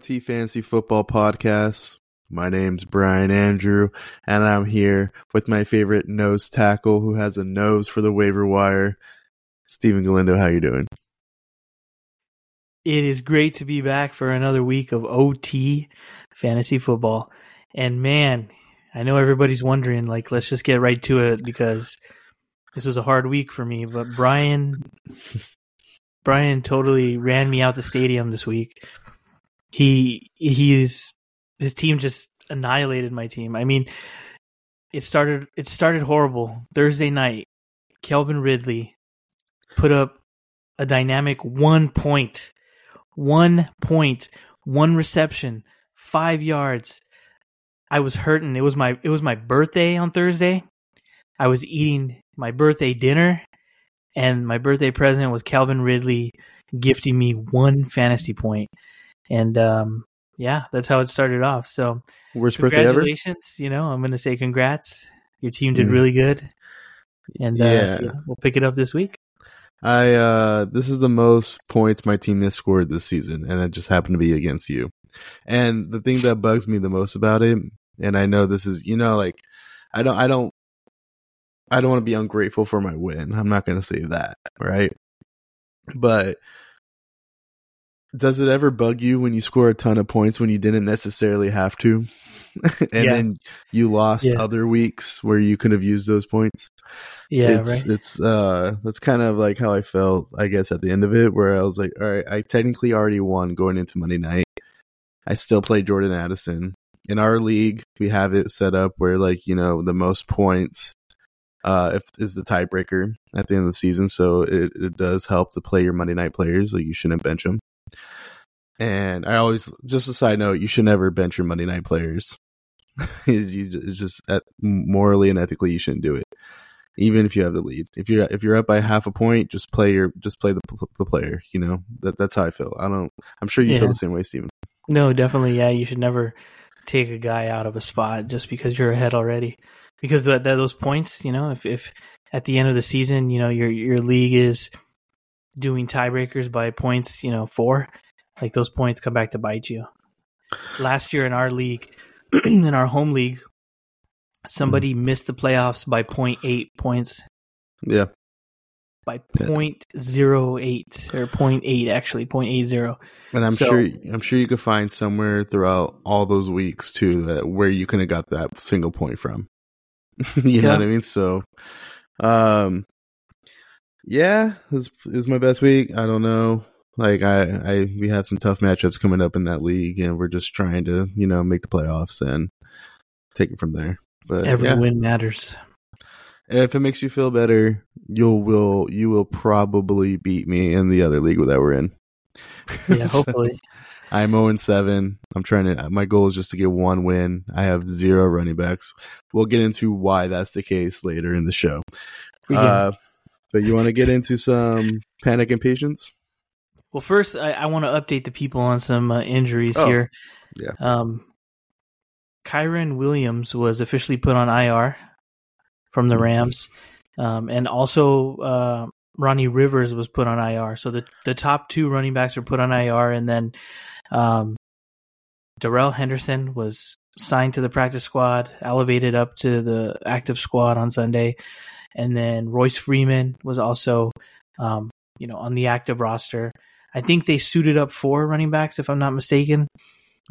OT Fantasy Football Podcast. My name's Brian Andrew, and I'm here with my favorite nose tackle who has a nose for the waiver wire, Steven Galindo. How you doing? It is great to be back for another week of OT Fantasy Football. And man, I know everybody's wondering, like, let's just get right to it because this was a hard week for me. But Brian, Brian totally ran me out the stadium this week. He he's his team just annihilated my team. I mean, it started it started horrible. Thursday night, Calvin Ridley put up a dynamic one point, one point, one reception, five yards. I was hurting. It was my it was my birthday on Thursday. I was eating my birthday dinner, and my birthday present was Calvin Ridley gifting me one fantasy point. And um, yeah, that's how it started off. So Worst congratulations. You know, I'm going to say congrats. Your team did Mm. really good. And uh, Yeah. yeah, we'll pick it up this week. I uh this is the most points my team has scored this season, and it just happened to be against you. And the thing that bugs me the most about it, and I know this is you know like I don't I don't I don't want to be ungrateful for my win. I'm not gonna say that, right? But does it ever bug you when you score a ton of points when you didn't necessarily have to? and Yeah. then you lost Yeah. other weeks where you could have used those points? Yeah, it's right. it's uh that's kind of like how I felt I guess at the end of it where I was like all right I technically already won going into Monday night I still play Jordan Addison in our league we have it set up where like you know the most points uh if is the tiebreaker at the end of the season so it, it does help to play your Monday night players like you shouldn't bench them and I always just a side note you should never bench your Monday night players you, it's just uh, morally and ethically you shouldn't do it even if you have the lead. If you're if you're up by half a point, just play your just play the the player. You know that that's how I feel. I don't. I'm sure you Yeah. feel the same way, Steven. No, definitely. Yeah, you should never take a guy out of a spot just because you're ahead already. Because the, the, those points, you know, if if at the end of the season, you know, your your league is doing tiebreakers by points, you know, four, like those points come back to bite you. Last year in our league, in our home league, somebody missed the playoffs by 0.8 points, Yeah, by point zero eight 0.08 or 0.8 actually, 0.80. and I'm So- sure I'm sure you could find somewhere throughout all those weeks too that where you could have got that single point from. you know what I mean? So, um, yeah, it was, it was my best week. I don't know. Like I, I, we have some tough matchups coming up in that league, and we're just trying to, you know, make the playoffs and take it from there. But Every yeah. win matters. If it makes you feel better, you'll will you will probably beat me in the other league that we're in. Yeah, So, hopefully. I'm 0 and 7. I'm trying to my goal is just to get one win. I have zero running backs. We'll get into why that's the case later in the show. Yeah. Uh, but you want to get into some panic and patience? Well, first, I, I want to update the people on some uh, injuries Oh, here. yeah. Um, Kyren Williams was officially put on IR from the Mhm. Rams, um, and also uh, Ronnie Rivers was put on IR. So the the top two running backs were put on IR, and then um, Darrell Henderson was signed to the practice squad, elevated up to the active squad on Sunday, and then Royce Freeman was also, um, you know, on the active roster. I think they suited up four running backs, if I'm not mistaken.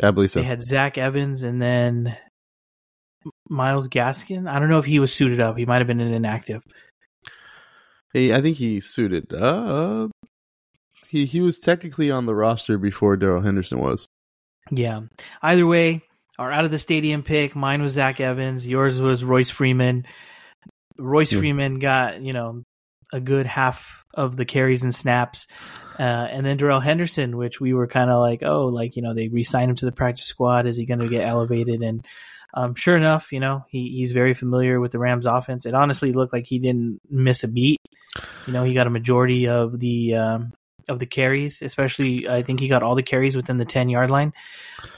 I believe so. They had Zach Evans and then Myles Gaskin. I don't know if he was suited up. He might have been an inactive. Hey, I think he suited. up. he he was technically on the roster before Darrell Henderson was. Yeah. Either way, our out of the stadium pick. Mine was Zach Evans. Yours was Royce Freeman. Royce Yeah. Freeman got you know a good half of the carries and snaps. Uh, and then Darrell Henderson, which we were kind of like, oh, like you know, they re-signed him to the practice squad. Is he going to get elevated? And um, sure enough, you know, he, he's very familiar with the Rams' offense. It honestly looked like he didn't miss a beat. You know, he got a majority of the um, of the carries, especially I think he got all the carries within the ten yard line.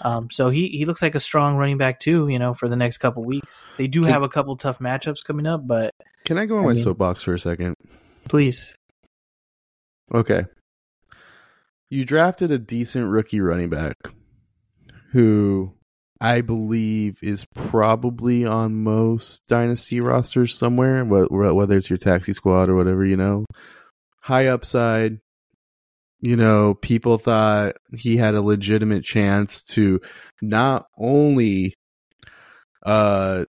Um, so he he looks like a strong running back too. You know, for the next couple weeks, they do Can- have a couple tough matchups coming up, but Can I go on I my mean- soapbox for a second? please, Okay. You drafted a decent rookie running back. who I believe is probably on most dynasty rosters somewhere, whether it's your taxi squad or whatever, you know. High upside. You know, people thought he had a legitimate chance to not only uh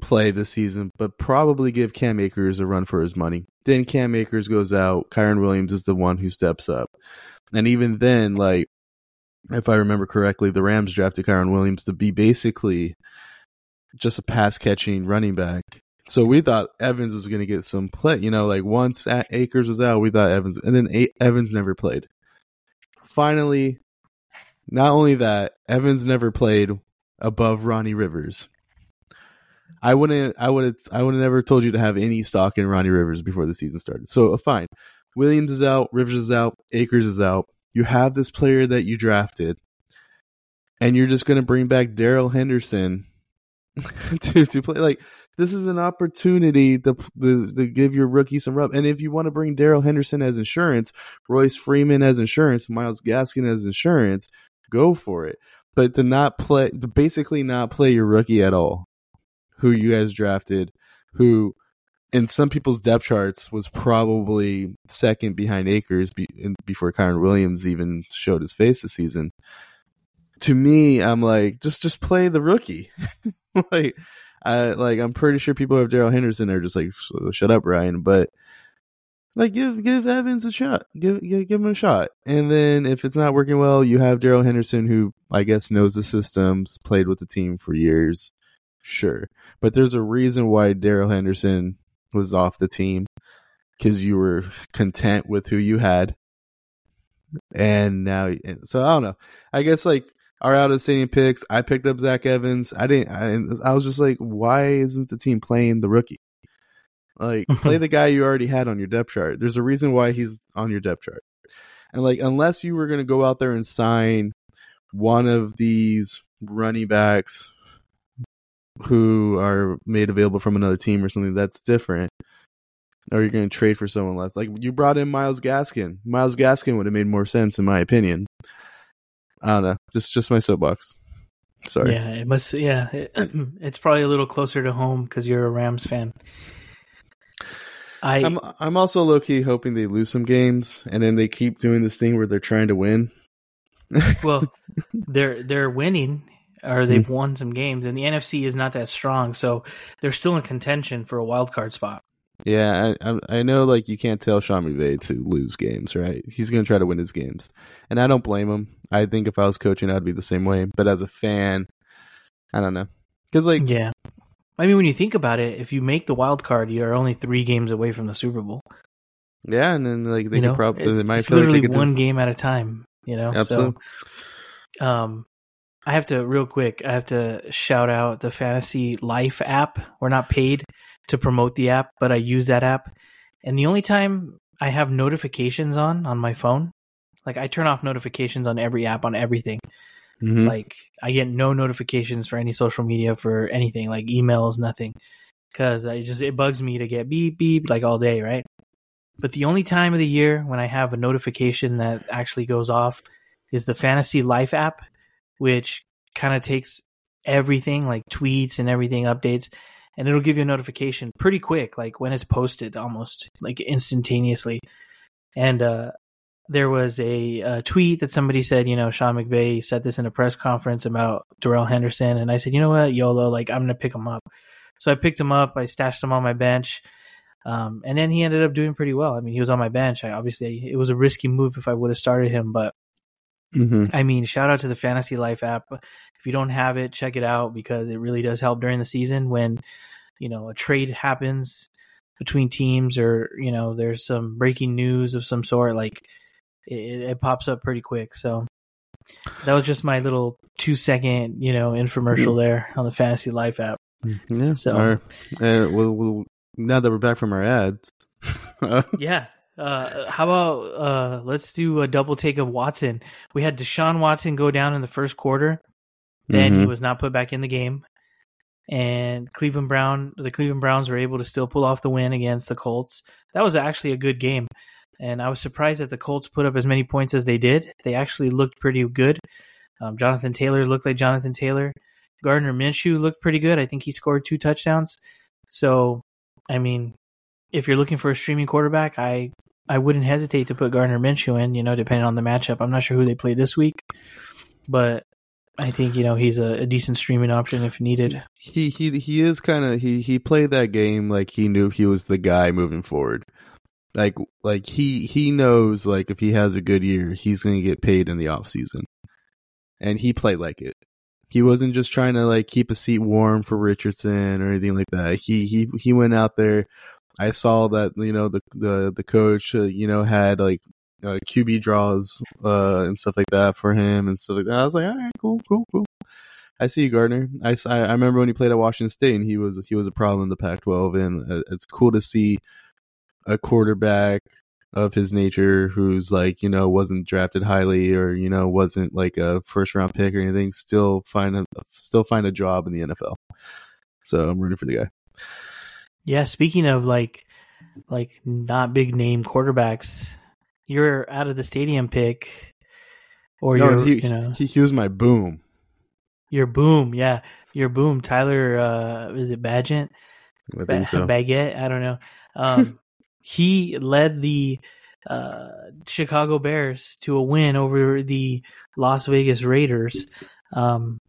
play this season, but probably give Cam Akers a run for his money. Then Cam Akers goes out. Kyren Williams is the one who steps up. And even then, like, if I remember correctly, the Rams drafted Kyren Williams to be basically just a pass catching running back. So we thought Evans was going to get some play. You know, like once Akers was out, we thought Evans, and then a- Evans never played. Finally, not only that, Evans never played above Ronnie Rivers. I wouldn't, I would, I would have never told you to have any stock in Ronnie Rivers before the season started. So fine, Williams is out, Rivers is out, Akers is out you have this player that you drafted, and you're just going to bring back Darrell Henderson to to play. Like this is an opportunity to, to, to give your rookie some rub. And if you want to bring Darrell Henderson as insurance, Royce Freeman as insurance, Myles Gaskin as insurance, go for it. But to not play, to basically not play your rookie at all, who you guys drafted, who in some people's depth charts was probably second behind Akers be, before Kyren Williams even showed his face this season. To me, I'm like, just just play the rookie. like, I like I'm pretty sure people have Darrell Henderson are just like, shut up, Ryan. But like, give give Evans a shot. Give, give give him a shot. And then if it's not working well, you have Darrell Henderson, who I guess knows the systems, played with the team for years. Sure, but there's a reason why Darrell Henderson was off the team because you were content with who you had. And now, so I don't know. I guess like our out of stadium picks, I picked up Zach Evans. I didn't, I, I was just like, why isn't the team playing the rookie? Like, play the guy you already had on your depth chart. There's a reason why he's on your depth chart. And like, unless you were going to go out there and sign one of these running backs who are made available from another team or something that's different. Or you're going to trade for someone less. Like you brought in Myles Gaskin. Myles Gaskin would have made more sense in my opinion. I don't know. Just just my soapbox. Sorry. Yeah, it must. Yeah, it, it's probably a little closer to home because you're a Rams fan. I I'm I'm also low key hoping they lose some games and then they keep doing this thing where they're trying to win. well, they're they're winning or they've mm won some games, and the NFC is not that strong, so they're still in contention for a wild card spot. Yeah, I, I know. Like you can't tell Sean McVay to lose games, right? He's going to try to win his games, and I don't blame him. I think if I was coaching, I'd be the same way. But as a fan, I don't know, because like, yeah, I mean, when you think about it, if you make the wild card, you are only three games away from the Super Bowl. Yeah, and then like they you could probably they might it's literally like one do... game at a time. You know, absolutely. So, um, I have to real quick. I have to shout out the Fantasy Life app. We're not paid to promote the app, but I use that app. And the only time I have notifications on on my phone, like I turn off notifications on every app on everything. Mm-hmm. Like I get no notifications for any social media for anything, like emails, nothing, because I just it bugs me to get beep beep like all day, right? But the only time of the year when I have a notification that actually goes off is the Fantasy Life app which kind of takes everything like tweets and everything updates and it'll give you a notification pretty quick like when it's posted almost like instantaneously and uh there was a, a, tweet that somebody said, you know, Sean McVay said this in a press conference about Darrell Henderson, and I said, you know what, YOLO, like I'm gonna pick him up. So I picked him up, I stashed him on my bench, um, and then he ended up doing pretty well. I mean, he was on my bench. I obviously it was a risky move if I would have started him, but Mm-hmm. I mean, shout out to the Fantasy Life app. If you don't have it, check it out because it really does help during the season when, you know, a trade happens between teams or, you know, there's some breaking news of some sort. Like it, it pops up pretty quick. So that was just my little two second, you know, infomercial mm-hmm. there on the Fantasy Life app. Yeah. So, our, uh, we'll, we'll, now that we're back from our ads. yeah. Uh, how about uh, let's do a double take of Watson. We had Deshaun Watson go down in the first quarter, then mm-hmm. he was not put back in the game, and Cleveland Brown, the Cleveland Browns were able to still pull off the win against the Colts. That was actually a good game, and I was surprised that the Colts put up as many points as they did. They actually looked pretty good. Um, Jonathan Taylor looked like Jonathan Taylor. Gardner Minshew looked pretty good. I think he scored two touchdowns. So, I mean, if you're looking for a streaming quarterback, I I wouldn't hesitate to put Gardner Minshew in. You know, depending on the matchup. I'm not sure who they play this week, but I think you know he's a, a decent streaming option if needed. He he he is kind of he he played that game like he knew he was the guy moving forward. Like like he he knows like if he has a good year, he's going to get paid in the off season. And he played like it. He wasn't just trying to like keep a seat warm for Richardson or anything like that. He he he went out there. I saw that you know the the the coach uh, you know had like uh, QB draws uh, and stuff like that for him and stuff like that. I was like, all right, cool, cool, cool. I see you, Gardner. I, I remember when he played at Washington State and he was he was a problem in the Pac-12, and uh, it's cool to see a quarterback of his nature who's like you know wasn't drafted highly or you know wasn't like a first round pick or anything still find a still find a job in the NFL. So I'm rooting for the guy. Yeah, speaking of like like not big name quarterbacks, you're out of the stadium pick, or no, you're he, you know he, he was my boom. Your boom, yeah, your boom. Tyler, uh, is it Bagent? I so. Baguette, I don't know. Um, he led the uh, Chicago Bears to a win over the Las Vegas Raiders. Um,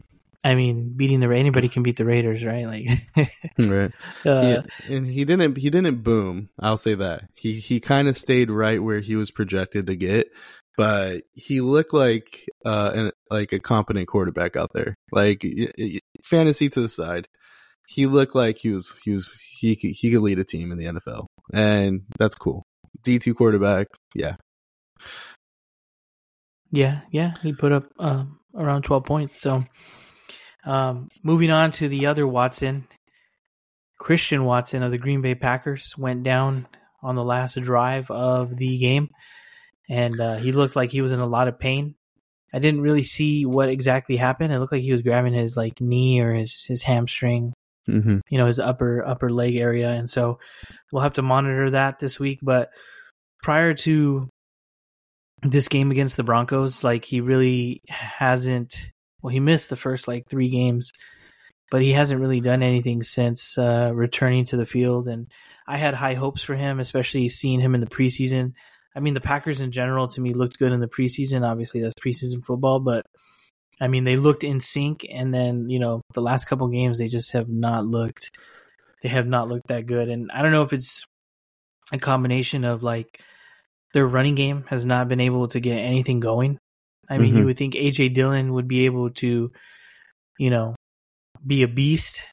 I mean, beating the anybody can beat the Raiders, right? Like, right. Uh, yeah, and he didn't. He didn't boom. I'll say that he he kind of stayed right where he was projected to get, but he looked like uh an, like a competent quarterback out there. Like fantasy to the side, he looked like he was he was he he could lead a team in the NFL, and that's cool. D two quarterback, yeah, yeah, yeah. He put up um, around twelve points, so. Um, moving on to the other Watson, Christian Watson of the Green Bay Packers went down on the last drive of the game, and uh, he looked like he was in a lot of pain. I didn't really see what exactly happened. It looked like he was grabbing his like knee or his his hamstring, mm-hmm. you know, his upper upper leg area, and so we'll have to monitor that this week. But prior to this game against the Broncos, like he really hasn't well, he missed the first like three games, but he hasn't really done anything since uh, returning to the field. And I had high hopes for him, especially seeing him in the preseason. I mean, the Packers in general to me looked good in the preseason. Obviously, that's preseason football, but I mean, they looked in sync. And then you know, the last couple games they just have not looked. They have not looked that good. And I don't know if it's a combination of like their running game has not been able to get anything going I mean, mm-hmm. you would think AJ Dillon would be able to, you know, be a beast,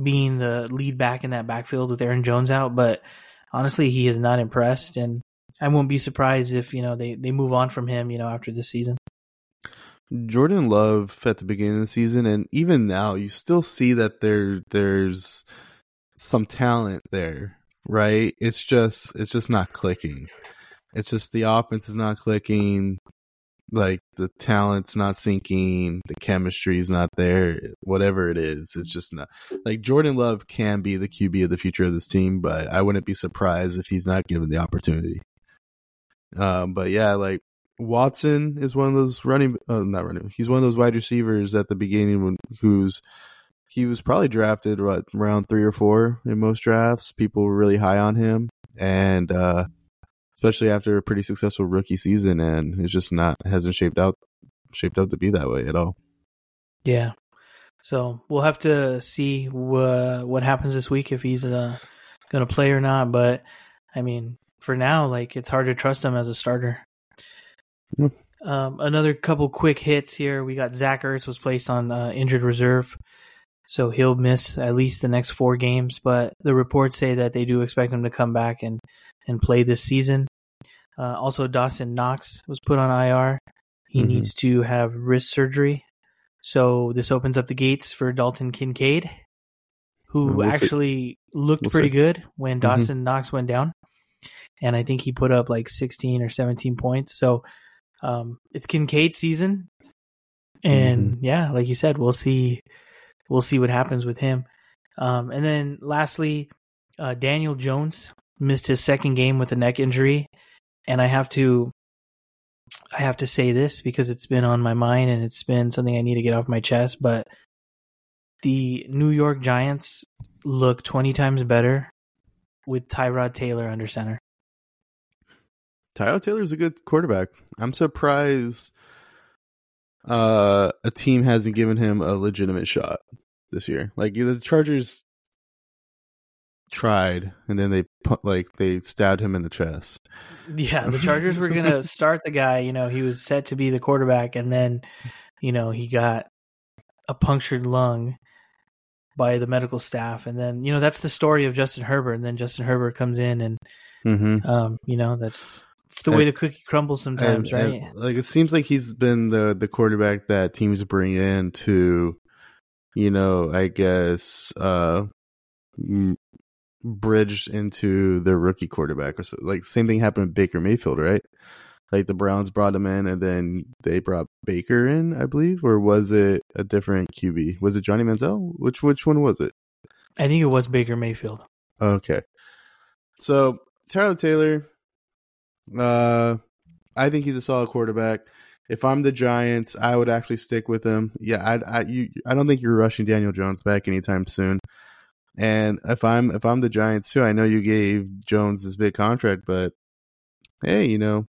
being the lead back in that backfield with Aaron Jones out. But honestly, he is not impressed, and I won't be surprised if you know they they move on from him, you know, after this season. Jordan Love at the beginning of the season, and even now, you still see that there there's some talent there, right? It's just it's just not clicking. It's just the offense is not clicking like the talent's not syncing, the chemistry is not there, whatever it is, it's just not like Jordan Love can be the QB of the future of this team, but I wouldn't be surprised if he's not given the opportunity. Um, but yeah, like Watson is one of those running, uh, not running. He's one of those wide receivers at the beginning when who's he was probably drafted what around three or four in most drafts. People were really high on him, and uh, especially after a pretty successful rookie season, and it's just not hasn't shaped out shaped out to be that way at all. Yeah. So we'll have to see wh- what happens this week if he's uh, going to play or not. But I mean, for now, like it's hard to trust him as a starter. Mm. Um, another couple quick hits here. We got Zach Ertz was placed on uh, injured reserve, so he'll miss at least the next four games. But the reports say that they do expect him to come back and and play this season. Uh, also, Dawson Knox was put on IR. He mm-hmm. needs to have wrist surgery. So this opens up the gates for Dalton Kincaid, who we'll actually see. looked we'll pretty see. good when mm-hmm. Dawson mm-hmm. Knox went down. And I think he put up like 16 or 17 points. So um, it's Kincaid season. And mm-hmm. yeah, like you said, we'll see we'll see what happens with him. Um, and then lastly, uh, Daniel Jones missed his second game with a neck injury and I have to I have to say this because it's been on my mind and it's been something I need to get off my chest. But the New York Giants look 20 times better with Tyrod Taylor under center. Tyrod Taylor's a good quarterback. I'm surprised uh, a team hasn't given him a legitimate shot this year. Like the Chargers tried, and then they like they stabbed him in the chest. Yeah, the Chargers were gonna start the guy. You know, he was set to be the quarterback, and then you know he got a punctured lung by the medical staff, and then you know that's the story of Justin Herbert. And then Justin Herbert comes in, and mm-hmm. um, you know that's it's the way and, the cookie crumbles sometimes, and, right? And, like it seems like he's been the the quarterback that teams bring in to, you know, I guess uh bridge into their rookie quarterback or so. Like same thing happened with Baker Mayfield, right? Like the Browns brought him in and then they brought Baker in, I believe, or was it a different QB? Was it Johnny Manziel? Which which one was it? I think it was Baker Mayfield. Okay. So Tyrod Taylor, uh, I think he's a solid quarterback. If I'm the Giants, I would actually stick with him. Yeah, I, I, you, I don't think you're rushing Daniel Jones back anytime soon. And if I'm if I'm the Giants too, I know you gave Jones this big contract, but hey, you know,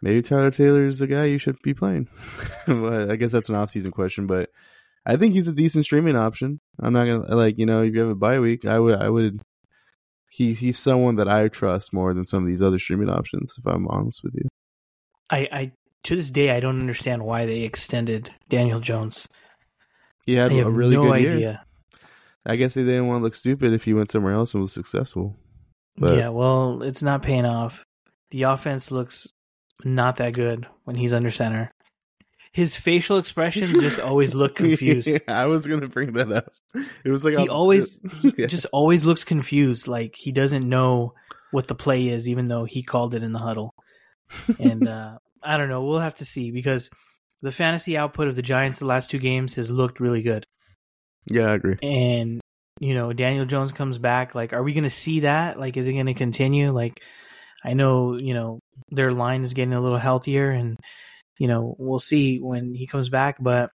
maybe Tyrod Taylor is the guy you should be playing. well, I guess that's an off-season question, but I think he's a decent streaming option. I'm not gonna like you know if you have a bye week, I would I would he he's someone that I trust more than some of these other streaming options. If I'm honest with you, I, I to this day I don't understand why they extended Daniel Jones. He had a really no good idea. year. I guess they didn't want to look stupid if he went somewhere else and was successful. But, yeah, well, it's not paying off. The offense looks not that good when he's under center his facial expressions just always look confused. yeah, I was gonna bring that up. It was like he always he yeah. just always looks confused, like he doesn't know what the play is, even though he called it in the huddle. And uh, I don't know. We'll have to see because the fantasy output of the Giants the last two games has looked really good. Yeah, I agree. And you know, Daniel Jones comes back. Like, are we going to see that? Like, is it going to continue? Like, I know you know their line is getting a little healthier and you know, we'll see when he comes back. But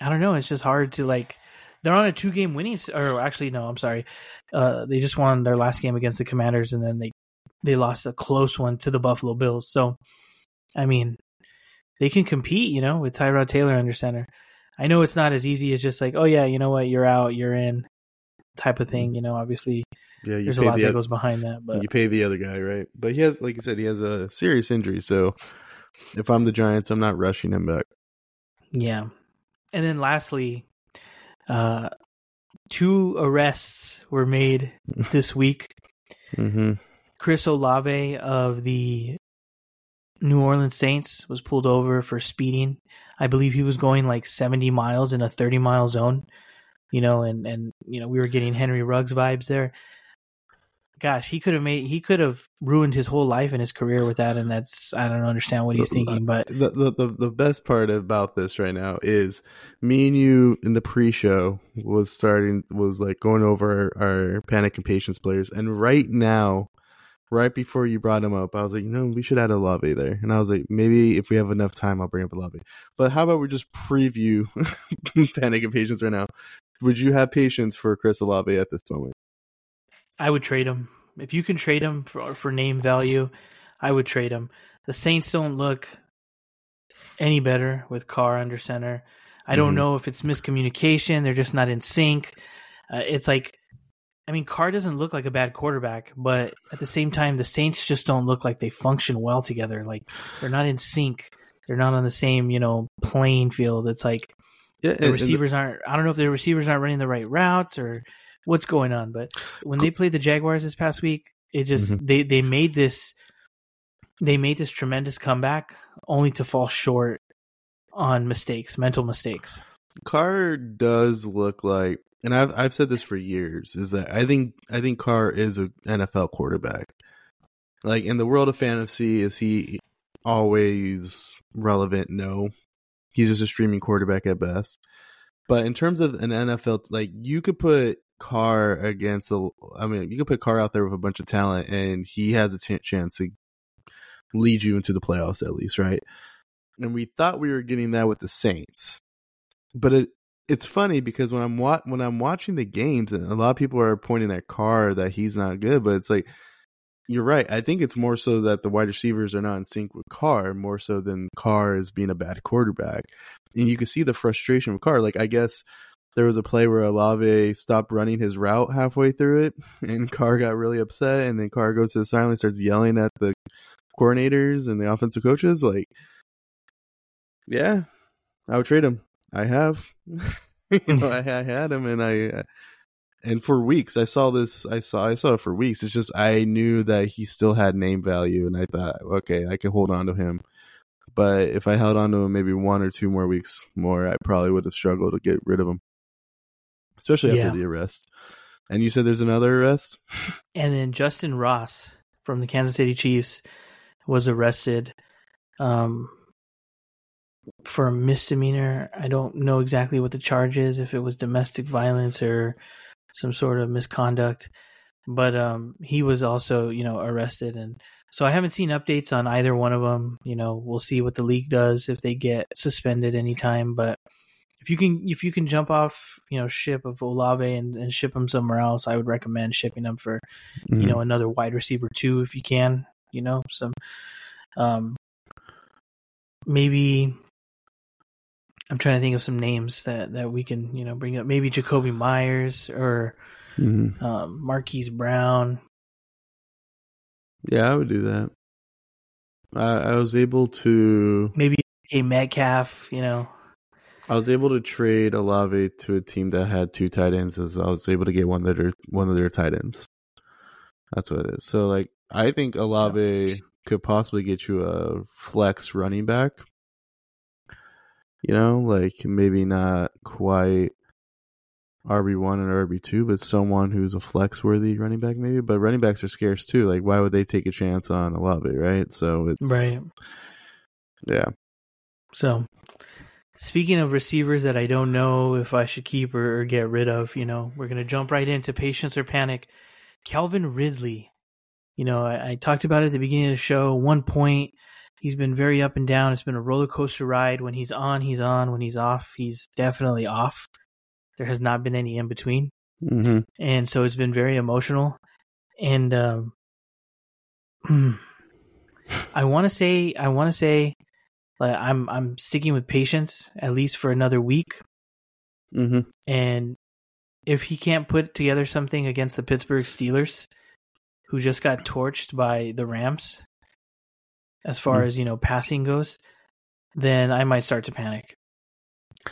I don't know. It's just hard to like. They're on a two game winning, or actually, no, I'm sorry. Uh, they just won their last game against the Commanders, and then they they lost a close one to the Buffalo Bills. So, I mean, they can compete, you know, with Tyrod Taylor under center. I know it's not as easy as just like, oh yeah, you know what, you're out, you're in, type of thing. You know, obviously, yeah, there's a lot the that goes behind that. But you pay the other guy, right? But he has, like I said, he has a serious injury, so if I'm the Giants, I'm not rushing him back. Yeah. And then lastly, uh, two arrests were made this week. Mm-hmm. Chris Olave of the New Orleans Saints was pulled over for speeding. I believe he was going like 70 miles in a 30 mile zone. You know, and and you know we were getting Henry Ruggs vibes there gosh, he could have made he could have ruined his whole life and his career with that, and that's I don't understand what he's thinking. But the the the, best part about this right now is me and you in the pre-show was starting was like going over our, our panic and patience players, and right now. Right before you brought him up, I was like, you know, we should add Olave there. And I was like, maybe if we have enough time, I'll bring up Olave. But how about we just preview Panic and Patience right now? Would you have patience for Chris Olave at this moment? I would trade him if you can trade him for, for name value. I would trade him. The Saints don't look any better with Carr under center. I don't mm-hmm. know if it's miscommunication. They're just not in sync. Uh, it's like, I mean, Carr doesn't look like a bad quarterback, but at the same time, the Saints just don't look like they function well together. Like they're not in sync. They're not on the same, you know, playing field. It's like yeah, the receivers aren't. I don't know if the receivers aren't running the right routes or what's going on. But when they played the Jaguars this past week, it just mm-hmm. they they made this they made this tremendous comeback only to fall short on mistakes, mental mistakes. Carr does look like and I've I've said this for years is that I think I think Carr is an NFL quarterback. Like in the world of fantasy, is he always relevant? No. He's just a streaming quarterback at best. But in terms of an NFL, like you could put Carr against a, I mean, you can put Carr out there with a bunch of talent, and he has a t- chance to lead you into the playoffs at least, right? And we thought we were getting that with the Saints, but it it's funny because when I'm wa- when I'm watching the games, and a lot of people are pointing at Carr that he's not good, but it's like you're right. I think it's more so that the wide receivers are not in sync with Carr, more so than Carr is being a bad quarterback. And you can see the frustration with Carr. Like I guess there was a play where Olave stopped running his route halfway through it, and Carr got really upset, and then Carr goes to the sideline, starts yelling at the coordinators and the offensive coaches. Like, yeah, I would trade him. I have. you know, I, I, had him, and I uh, and for weeks I saw this. I saw I saw it for weeks. It's just I knew that he still had name value, and I thought, okay, I can hold on to him. But if I held on to him maybe one or two more weeks more, I probably would have struggled to get rid of him, especially after yeah. the arrest. And you said there's another arrest, and then Justyn Ross from the Kansas City Chiefs was arrested. Um, for a misdemeanor. I don't know exactly what the charge is, if it was domestic violence or some sort of misconduct. But um, he was also, you know, arrested, and so I haven't seen updates on either one of them. You know, we'll see what the league does if they get suspended anytime. But if you can, if you can jump off, you know, ship of Olave and, and ship him somewhere else, I would recommend shipping him for, mm-hmm. you know, another wide receiver too, if you can. You know, some, um, maybe I'm trying to think of some names that, that we can, you know, bring up. Maybe Jakobi Meyers or mm-hmm. um, Marquise Brown. Yeah, I would do that. I, I was able to maybe a Metcalf. You know, I was able to trade Olave to a team that had two tight ends, as I was able to get one that are one of their tight ends. That's what it is. So, like, I think Olave could possibly get you a flex running back you know, like maybe not quite RB one and RB two, but someone who's a flex worthy running back, maybe. But running backs are scarce too. Like, why would they take a chance on Olave, right? So it's right. Yeah. So, speaking of receivers that I don't know if I should keep or, get rid of, you know, we're gonna jump right into patience or panic. Calvin Ridley. You know, I, I talked about it at the beginning of the show. One point he's been very up and down. It's been a roller coaster ride. When he's on, he's on. When he's off, he's definitely off. There has not been any in between, mm-hmm. and so it's been very emotional. And um, I want to say, I want to say, I'm I'm sticking with patience at least for another week. Mm-hmm. And if he can't put together something against the Pittsburgh Steelers, who just got torched by the Rams, as far mm. as you know passing goes, then I might start to panic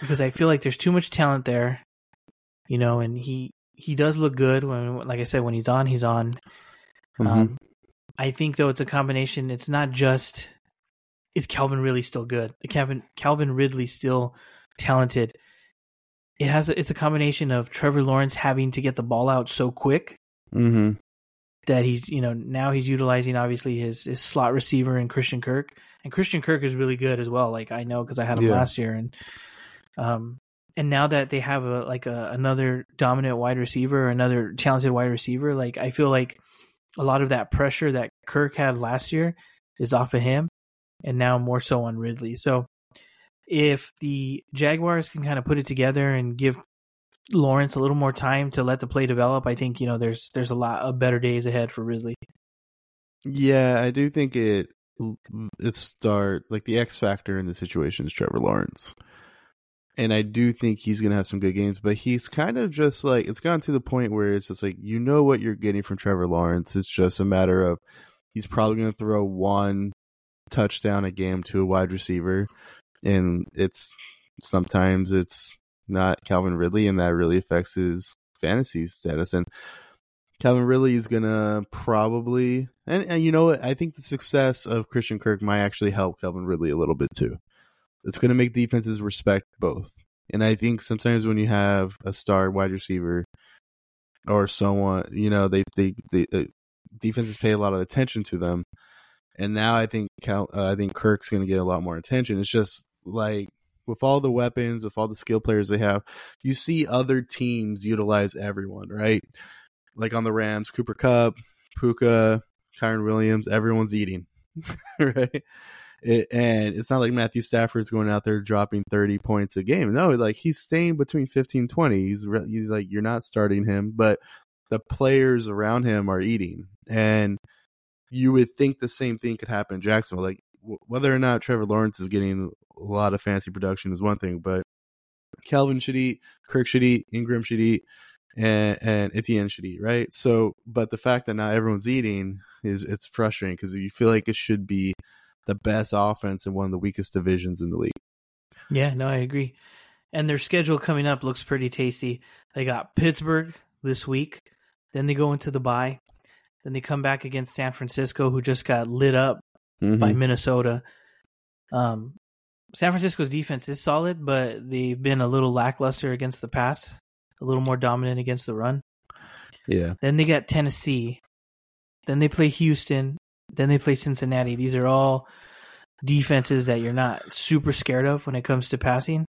because I feel like there's too much talent there, you know, and he he does look good when, like I said, when he's on, he's on. Mm-hmm. Um, I think though it's a combination. It's not just is Calvin really still good? Calvin Calvin Ridley still talented. It has a, it's a combination of Trevor Lawrence having to get the ball out so quick mm-hmm that he's you know now he's utilizing obviously his his slot receiver and Christian Kirk and Christian Kirk is really good as well like I know because I had him yeah. last year and um and now that they have a like a another dominant wide receiver another talented wide receiver like I feel like a lot of that pressure that Kirk had last year is off of him and now more so on Ridley so if the Jaguars can kind of put it together and give Lawrence a little more time to let the play develop, I think you know there's there's a lot of better days ahead for Ridley. Yeah, I do think it mm, it starts like the X factor in the situation is Trevor Lawrence. And I do think he's going to have some good games, but he's kind of just like it's gone to the point where it's just like you know what you're getting from Trevor Lawrence. It's just a matter of he's probably going to throw one touchdown a game to a wide receiver and it's sometimes it's not Calvin Ridley, and that really affects his fantasy status. And Calvin Ridley is gonna probably, and, and you know what? I think the success of Christian Kirk might actually help Calvin Ridley a little bit too. It's gonna make defenses respect both. And I think sometimes when you have a star wide receiver or someone, you know, they they, they uh, defenses pay a lot of attention to them. And now I think Cal, uh, I think Kirk's going to get a lot more attention. It's just like with all the weapons, with all the skill players they have, you see other teams utilize everyone, right? Like on the Rams, Cooper Kupp, Puka, Kyren Williams, everyone's eating. right? It, and it's not like Matthew Stafford's going out there dropping 30 points a game. No, like he's staying between 15 20. He's, he's like, you're not starting him, but the players around him are eating. And you would think the same thing could happen in Jacksonville. Like whether or not Trevor Lawrence is getting a lot of fancy production is one thing, but Calvin should eat, Kirk should eat, Ingram should eat, and, and Etienne should eat, right? So, but the fact that not everyone's eating is it's frustrating because you feel like it should be the best offense in one of the weakest divisions in the league. Yeah, no, I agree. And their schedule coming up looks pretty tasty. They got Pittsburgh this week, then they go into the bye, then they come back against San Francisco, who just got lit up mm-hmm. by Minnesota. Um, San Francisco's defense is solid, but they've been a little lackluster against the pass, a little more dominant against the run. Yeah. Then they got Tennessee. Then they play Houston. Then they play Cincinnati. These are all defenses that you're not super scared of when it comes to passing.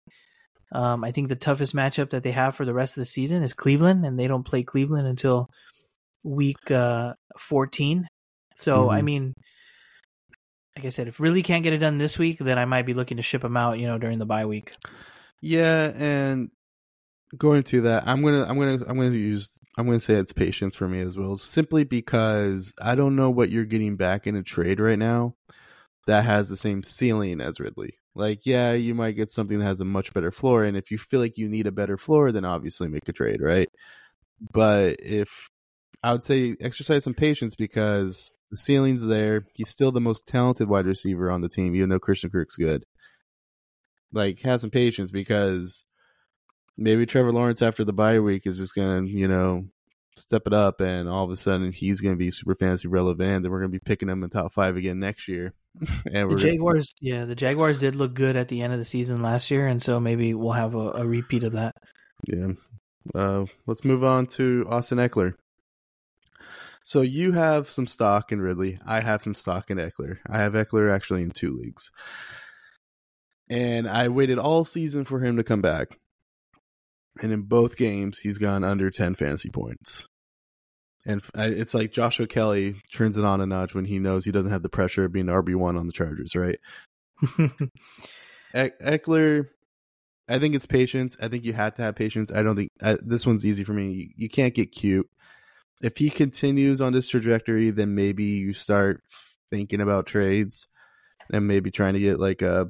Um, I think the toughest matchup that they have for the rest of the season is Cleveland, and they don't play Cleveland until week uh, 14. So, mm-hmm. I mean, like I said, if really can't get it done this week, then I might be looking to ship them out, you know, during the bye week. Yeah, and going to that, I'm gonna, I'm gonna, I'm gonna use, I'm gonna say it's patience for me as well, simply because I don't know what you're getting back in a trade right now that has the same ceiling as Ridley. Like, yeah, you might get something that has a much better floor, and if you feel like you need a better floor, then obviously make a trade, right? But if I would say exercise some patience because the ceiling's there. He's still the most talented wide receiver on the team, even though Christian Kirk's good. Like, have some patience because maybe Trevor Lawrence after the bye week is just gonna, you know, step it up, and all of a sudden he's gonna be super fantasy relevant, and we're gonna be picking him in top five again next year. and the Jaguars, gonna... yeah, the Jaguars did look good at the end of the season last year, and so maybe we'll have a, a repeat of that. Yeah. Uh, let's move on to Austin Ekeler. So you have some stock in Ridley. I have some stock in Ekeler. I have Ekeler actually in two leagues. And I waited all season for him to come back. And in both games, he's gone under 10 fantasy points. And it's like Joshua Kelley turns it on a notch when he knows he doesn't have the pressure of being RB1 on the Chargers, right? Ekeler, I think it's patience. I think you have to have patience. I don't think I, this one's easy for me. You, you can't get cute if he continues on this trajectory, then maybe you start thinking about trades and maybe trying to get like a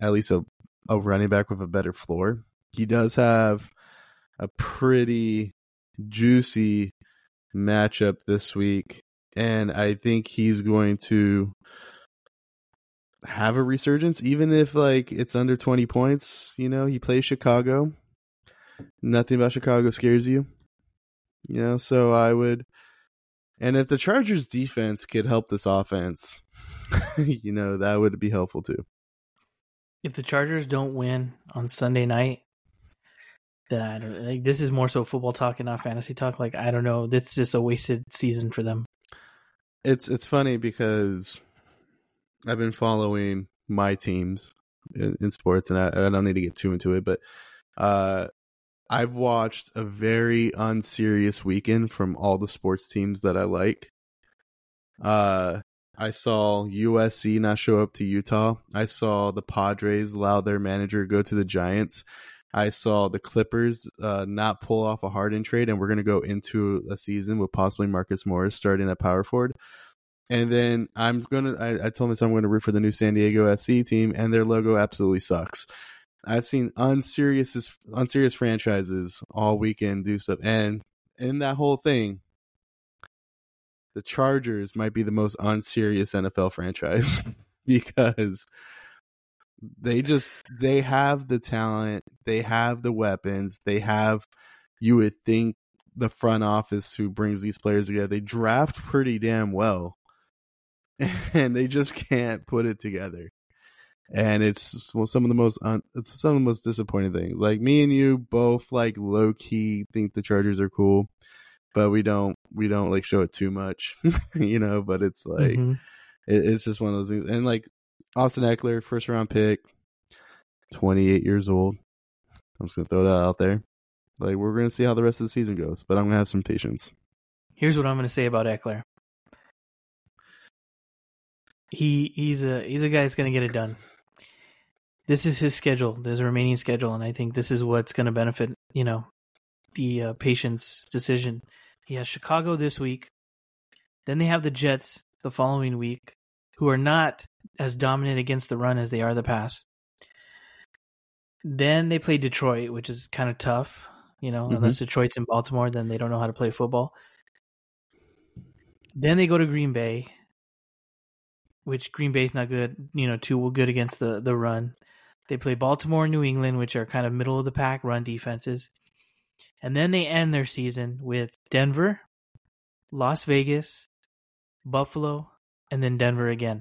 at least a, a running back with a better floor. He does have a pretty juicy matchup this week, and I think he's going to have a resurgence, even if like it's under twenty points. You know, he plays Chicago. Nothing about Chicago scares you. You know, so I would and if the Chargers defense could help this offense, you know, that would be helpful too. If the Chargers don't win on Sunday night, then I don't like this is more so football talk and not fantasy talk. Like I don't know, this is just a wasted season for them. It's it's funny because I've been following my teams in, in sports, and I, I, don't need to get too into it, but uh, I've watched a very unserious weekend from all the sports teams that I like. Uh, I saw USC not show up to Utah. I saw the Padres allow their manager go to the Giants. I saw the Clippers uh, not pull off a Harden trade, and we're going to go into a season with possibly Marcus Morris starting at power forward. And then I'm gonna. I, I told myself I'm going to root for the new San Diego FC team, and their logo absolutely sucks. I've seen unserious unserious franchises all weekend do stuff, and in that whole thing, the Chargers might be the most unserious NFL franchise because they just they have the talent, they have the weapons, they have you would think the front office who brings these players together. They draft pretty damn well. And they just can't put it together and it's some of the most un, it's some of the most disappointing things. Like me and you both like low key think the Chargers are cool, but we don't we don't like show it too much, you know. But it's like mm-hmm. it, it's just one of those things. And like Austin Ekeler, first round pick, twenty eight years old. I'm just gonna throw that out there. Like we're gonna see how the rest of the season goes, but I'm gonna have some patience. Here's what I'm gonna say about Eckler. he he's a he's a guy that's going to get it done. This is his schedule, his remaining schedule, and I think this is what's going to benefit you know the uh, patient's decision. He has Chicago this week, then they have the Jets the following week, who are not as dominant against the run as they are the pass. Then they play Detroit, which is kind of tough. You know, mm-hmm. unless Detroit's in Baltimore, then they don't know how to play football. Then they go to Green Bay, which Green Bay's not good, you know, too good against the the run. They play Baltimore and New England, which are kind of middle of the pack run defenses. And then they end their season with Denver, Las Vegas, Buffalo, and then Denver again.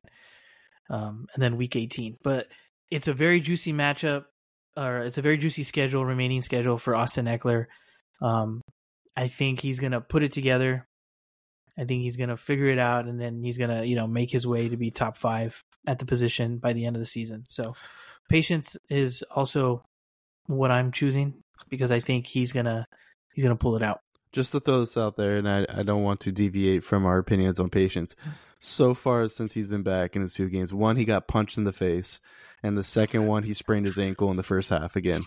Um, and then week 18. But it's a very juicy matchup, or it's a very juicy schedule, remaining schedule for Austin Ekeler. Um, I think he's going to put it together. I think he's going to figure it out, and then he's going to, you know, make his way to be top five at the position by the end of the season. So, patience is also what I'm choosing because I think he's gonna he's gonna pull it out. Just to throw this out there, and I, I don't want to deviate from our opinions on patience. So far, since he's been back in his two games, one he got punched in the face, and the second one he sprained his ankle in the first half again.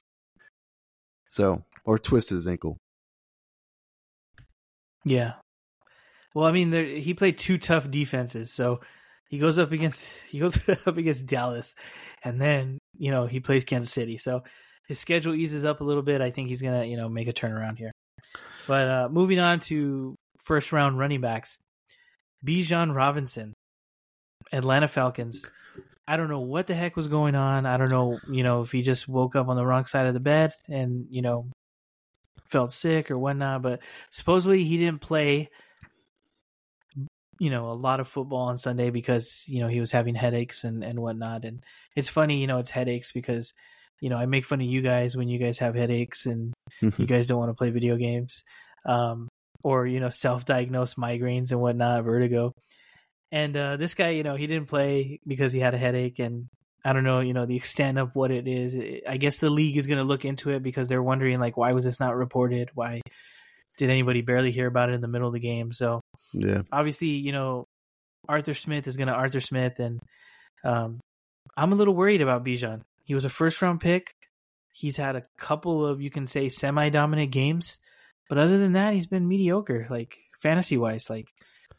So, or twisted his ankle. Yeah. Well, I mean, there, he played two tough defenses, so he goes up against he goes up against Dallas, and then you know he plays Kansas City. So his schedule eases up a little bit. I think he's gonna you know make a turnaround here. But uh, moving on to first round running backs, Bijan Robinson, Atlanta Falcons. I don't know what the heck was going on. I don't know, you know, if he just woke up on the wrong side of the bed and, you know, felt sick or whatnot. But supposedly he didn't play you know, a lot of football on Sunday because, you know, he was having headaches and, and whatnot. And it's funny, you know, it's headaches because, you know, I make fun of you guys when you guys have headaches and you guys don't want to play video games. Um, or, you know, self diagnosed migraines and whatnot, vertigo. And uh, this guy, you know, he didn't play because he had a headache. And I don't know, you know, the extent of what it is. I guess the league is going to look into it because they're wondering, like, why was this not reported? Why did anybody barely hear about it in the middle of the game? So, yeah. Obviously, you know, Arthur Smith is going to Arthur Smith, and um, I'm a little worried about Bijan. He was a first round pick. He's had a couple of you can say semi dominant games, but other than that, he's been mediocre. Like fantasy wise, like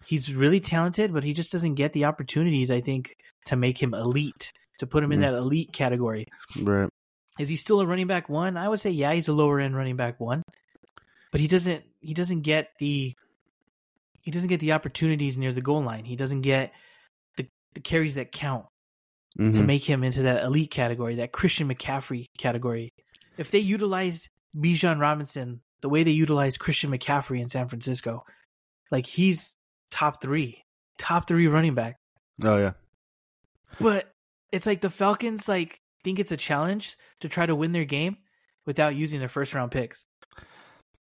he's really talented, but he just doesn't get the opportunities. I think to make him elite, to put him in mm. that elite category. Right. Is he still a running back one? I would say yeah, he's a lower end running back one, but he doesn't he doesn't get the he doesn't get the opportunities near the goal line. He doesn't get the, the carries that count mm-hmm. to make him into that elite category, that Christian McCaffrey category. If they utilized Bijan Robinson the way they utilized Christian McCaffrey in San Francisco, like he's top three, top three running back. Oh yeah. But it's like the Falcons like think it's a challenge to try to win their game without using their first round picks.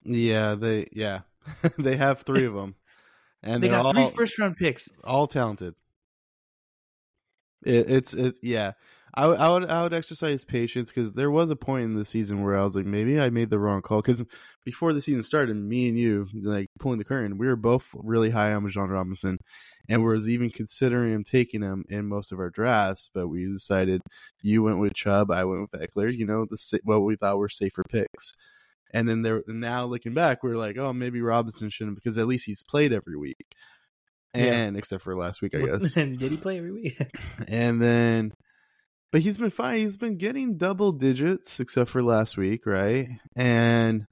Yeah, they yeah. they have three of them and they got all, three first round picks, all talented. It, it's it yeah. I would I would I would exercise patience because there was a point in the season where I was like maybe I made the wrong call because before the season started, me and you like pulling the curtain, we were both really high on Bijan Robinson, and we was even considering him taking him in most of our drafts, but we decided you went with Chubb, I went with Ekeler. You know the what we thought were safer picks. And then they're now looking back, we're like, oh, maybe Robinson shouldn't because at least he's played every week. And yeah. except for last week, I guess. Did he play every week? and then, but he's been fine. He's been getting double digits except for last week, right? And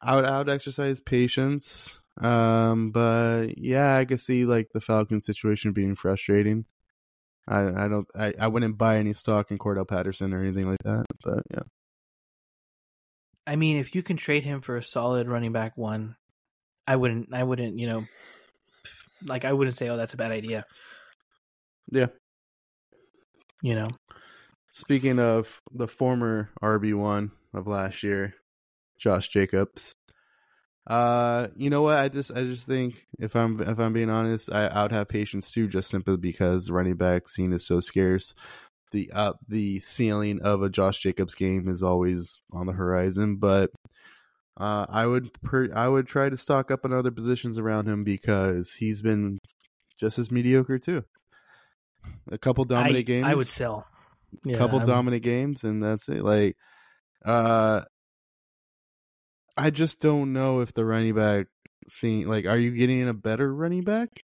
I would, I would exercise patience. Um, but yeah, I could see like the Falcon situation being frustrating. I, I don't, I, I wouldn't buy any stock in Cordarrelle Patterson or anything like that. But yeah. I mean, if you can trade him for a solid running back one, I wouldn't. I wouldn't. You know, like I wouldn't say, "Oh, that's a bad idea." Yeah. You know. Speaking of the former RB one of last year, Josh Jacobs. Uh, you know what? I just, I just think if I'm, if I'm being honest, I, I would have patience too, just simply because running back scene is so scarce the up uh, the ceiling of a Josh Jacobs game is always on the horizon, but uh, I would per- I would try to stock up on other positions around him because he's been just as mediocre too. A couple dominant I, games. I would sell. A Yeah, couple I'm- dominant games, and that's it. Like, uh, I just don't know if the running back scene. Like, are you getting a better running back?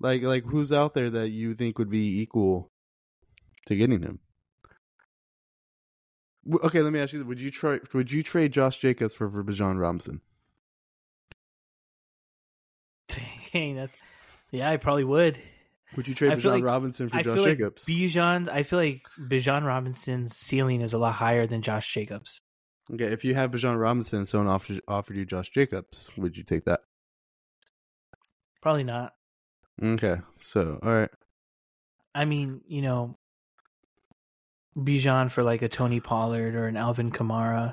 Like, like who's out there that you think would be equal to getting him? Okay, let me ask you: Would you try? Would you trade Josh Jacobs for for Bijan Robinson? Dang, that's yeah. I probably would. Would you trade I Bijan like- Robinson for I Josh feel like Jacobs? Bijan. I feel like Bijan Robinson's ceiling is a lot higher than Josh Jacobs. okay, if you have Bijan Robinson, and someone offered offered you Josh Jacobs, would you take that? Probably not. Okay, so all right. I mean, you know, Bijan for like a Tony Pollard or an Alvin Kamara,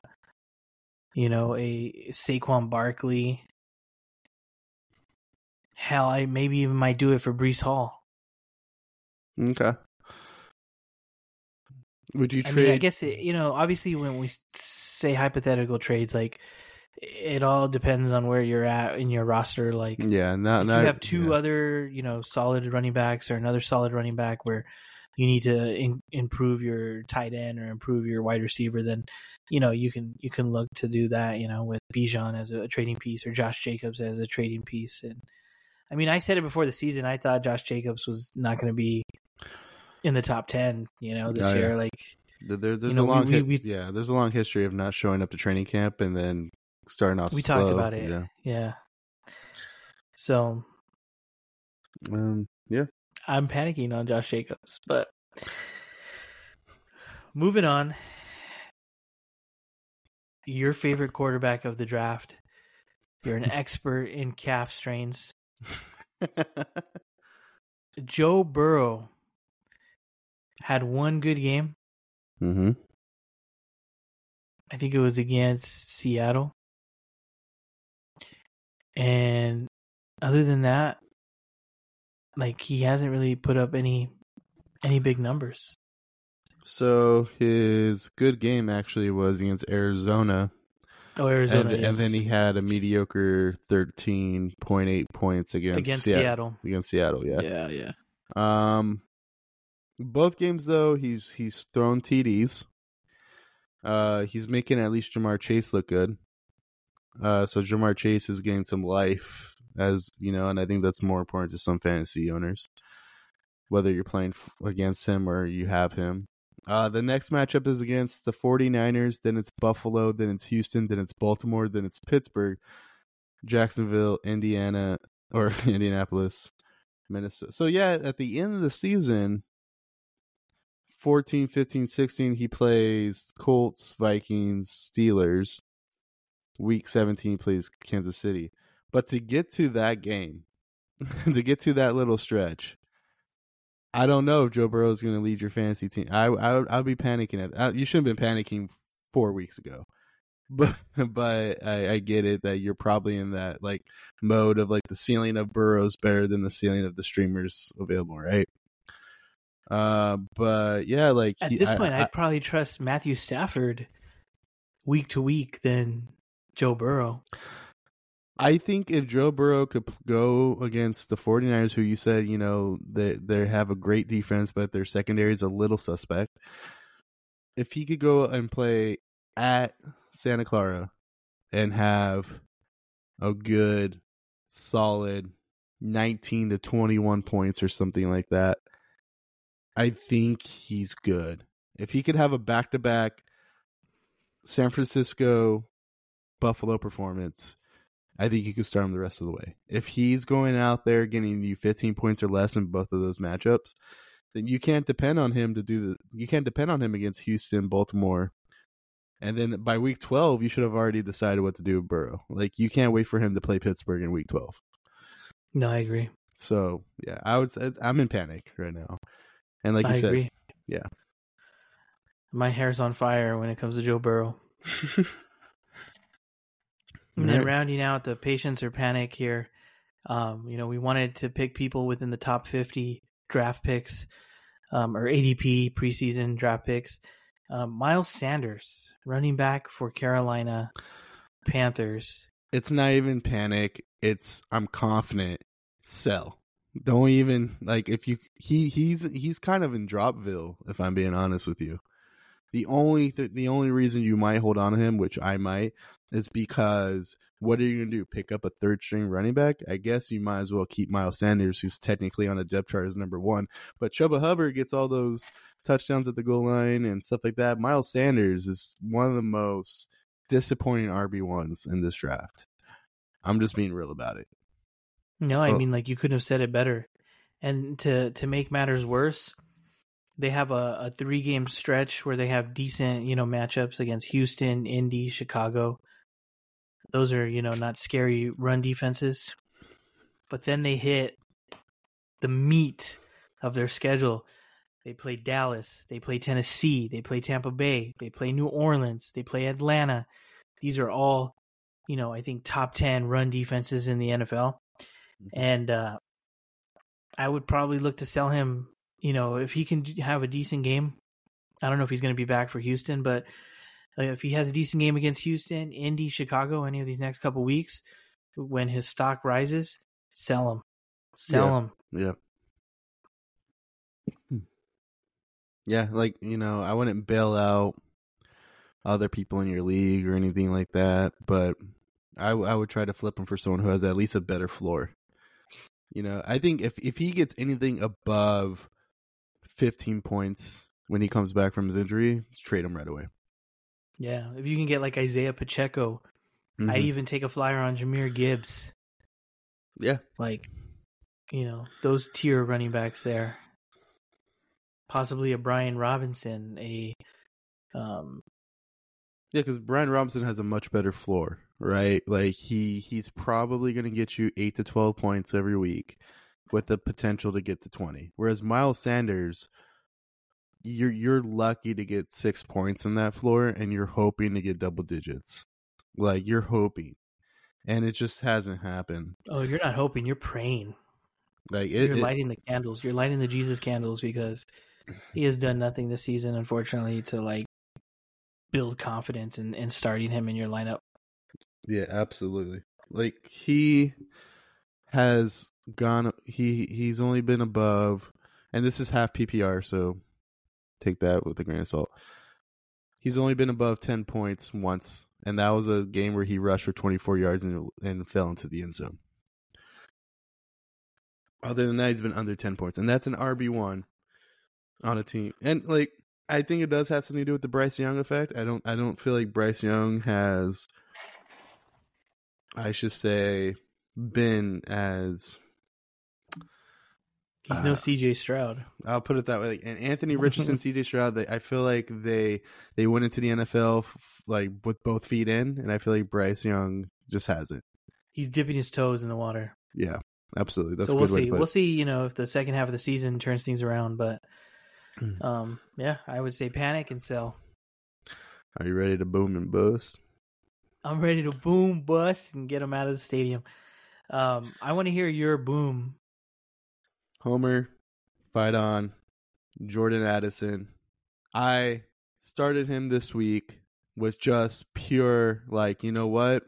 you know, a Saquon Barkley. Hell, I maybe even might do it for Breece Hall. Okay. Would you I trade? mean, I guess it, you know, obviously, when we say hypothetical trades, like it all depends on where you're at in your roster. Like, yeah, not if not you have two yeah. other, you know, solid running backs or another solid running back where you need to in, improve your tight end or improve your wide receiver, then you know you can you can look to do that. You know, with Bijan as a, trading piece or Josh Jacobs as a trading piece. And I mean, I said it before the season. I thought Josh Jacobs was not going to be in the top ten. You know, this Oh, yeah. year, like. There, there's you a know, we- long we- we- yeah. There's a long history of not showing up to training camp and then starting off. we talked about it. Yeah. Yeah. So Um. I'm panicking on Josh Jacobs, but moving on. Your favorite quarterback of the draft. You're an expert in calf strains. Joe Burrow had one good game. mm-hmm. I think it was against Seattle. And other than that, like he hasn't really put up any any big numbers. So his good game actually was against Arizona, Oh, Arizona, and, and then he had a mediocre thirteen point eight points against against Seattle. Seattle. Against Seattle, yeah. Yeah, yeah. Um, both games though, he's he's thrown TDs. Uh, he's making at least Ja'Marr Chase look good. Uh, so Ja'Marr Chase is getting some life, as you know, and I think that's more important to some fantasy owners, whether you're playing against him or you have him. Uh, the next matchup is against the 49ers, then it's Buffalo, then it's Houston, then it's Baltimore, then it's Pittsburgh, Jacksonville, Indiana, or Indianapolis, Minnesota. So yeah, at the end of the season, 14, 15, 16, he plays Colts, Vikings, Steelers. Week 17 plays Kansas City. But to get to that game, to get to that little stretch, I don't know if Joe Burrow is going to lead your fantasy team. I I would I'd be panicking at. Uh, you shouldn't have been panicking four weeks ago, but but I, I get it that you're probably in that like mode of like the ceiling of Burrow's better than the ceiling of the streamers available, right? Uh, but yeah, like At he- this point, I- I'd probably trust Matthew Stafford week to week than Joe Burrow. I think if Joe Burrow could go against the 49ers, who you said, you know, they, they have a great defense, but their secondary is a little suspect. If he could go and play at Santa Clara and have a good, solid 19 to 21 points or something like that, I think he's good. If he could have a back to back San Francisco Buffalo performance, I think you could start him the rest of the way. If he's going out there getting you 15 points or less in both of those matchups, then you can't depend on him to do the. You can't depend on him against Houston, Baltimore, and then by week 12, you should have already decided what to do with Burrow. Like you can't wait for him to play Pittsburgh in week 12. No, I agree. So yeah, I would. say I'm in panic right now, and like you I said, agree. yeah. My hair's on fire when it comes to Joe Burrow. And then Right. rounding out the patience or panic here, um, you know, we wanted to pick people within the top 50 draft picks um, or ADP preseason draft picks. Um, Miles Sanders, running back for Carolina Panthers. it's not even panic. It's I'm confident. Sell. Don't even like if you he he's he's kind of in Dropville if I'm being honest with you. The only th- the only reason you might hold on to him, which I might, is because what are you gonna do? Pick up a third string running back? I guess you might as well keep Miles Sanders, who's technically on a depth chart as number one. But Chuba Hubbard gets all those touchdowns at the goal line and stuff like that. Miles Sanders is one of the most disappointing RB ones in this draft. I'm just being real about it. No, I Oh. mean like you couldn't have said it better. And to to make matters worse, they have a, a three game stretch where they have decent, you know, matchups against Houston, Indy, Chicago. Those are, you know, not scary run defenses. But then they hit the meat of their schedule. They play Dallas, they play Tennessee, they play Tampa Bay, they play New Orleans, they play Atlanta. These are all, you know, I think top 10 run defenses in the NFL. And uh, I would probably look to sell him, you know, if he can have a decent game. I don't know if he's going to be back for Houston, but Uh, if he has a decent game against Houston, Indy, Chicago, any of these next couple weeks, when his stock rises, sell him. Sell Yeah. him. Yeah. Yeah, like, you know, I wouldn't bail out other people in your league or anything like that, but I, I would try to flip him for someone who has at least a better floor. You know, I think if, if he gets anything above 15 points when he comes back from his injury, trade him right away. Yeah. If you can get like Isaiah Pacheco, Mhm. I'd even take a flyer on Jahmyr Gibbs. yeah. Like, you know, those tier running backs there. Possibly a Brian Robinson, a um, Yeah, because Brian Robinson has a much better floor, right? Like he he's probably going to get you eight to twelve points every week, with the potential to get to twenty. Whereas Miles Sanders, you're you're lucky to get six points in that floor, and you're hoping to get double digits. Like you're hoping, and it just hasn't happened. oh, you're not hoping, you're praying. Like it, You're it- lighting the candles. You're lighting the Jesus candles because he has done nothing this season, unfortunately, to like build confidence in, in starting him in your lineup. Yeah, absolutely. Like he has gone he he's only been above and this is half PPR, so take that with a grain of salt. He's only been above 10 points once, and that was a game where he rushed for 24 yards and, and fell into the end zone. Other than that, he's been under 10 points, and that's an RB1 on a team. And like I think it does have something to do with the Bryce Young effect. I don't I don't feel like Bryce Young has I should say been as He's no Uh, CJ Stroud. I'll put it that way. And Anthony Richardson, CJ Stroud, they, I feel like they they went into the NFL f- like with both feet in, and I feel like Bryce Young just has it. He's dipping his toes in the water. Yeah, absolutely. That's so we'll see. We'll see, you know, if the second half of the season turns things around. But Mm. um, yeah, I would say panic and sell. Are you ready to boom and bust? I'm ready to boom bust and get him out of the stadium. Um, I want to hear your boom. Homer, fight on. Jordan Addison. I started him this week with just pure, like, you know what?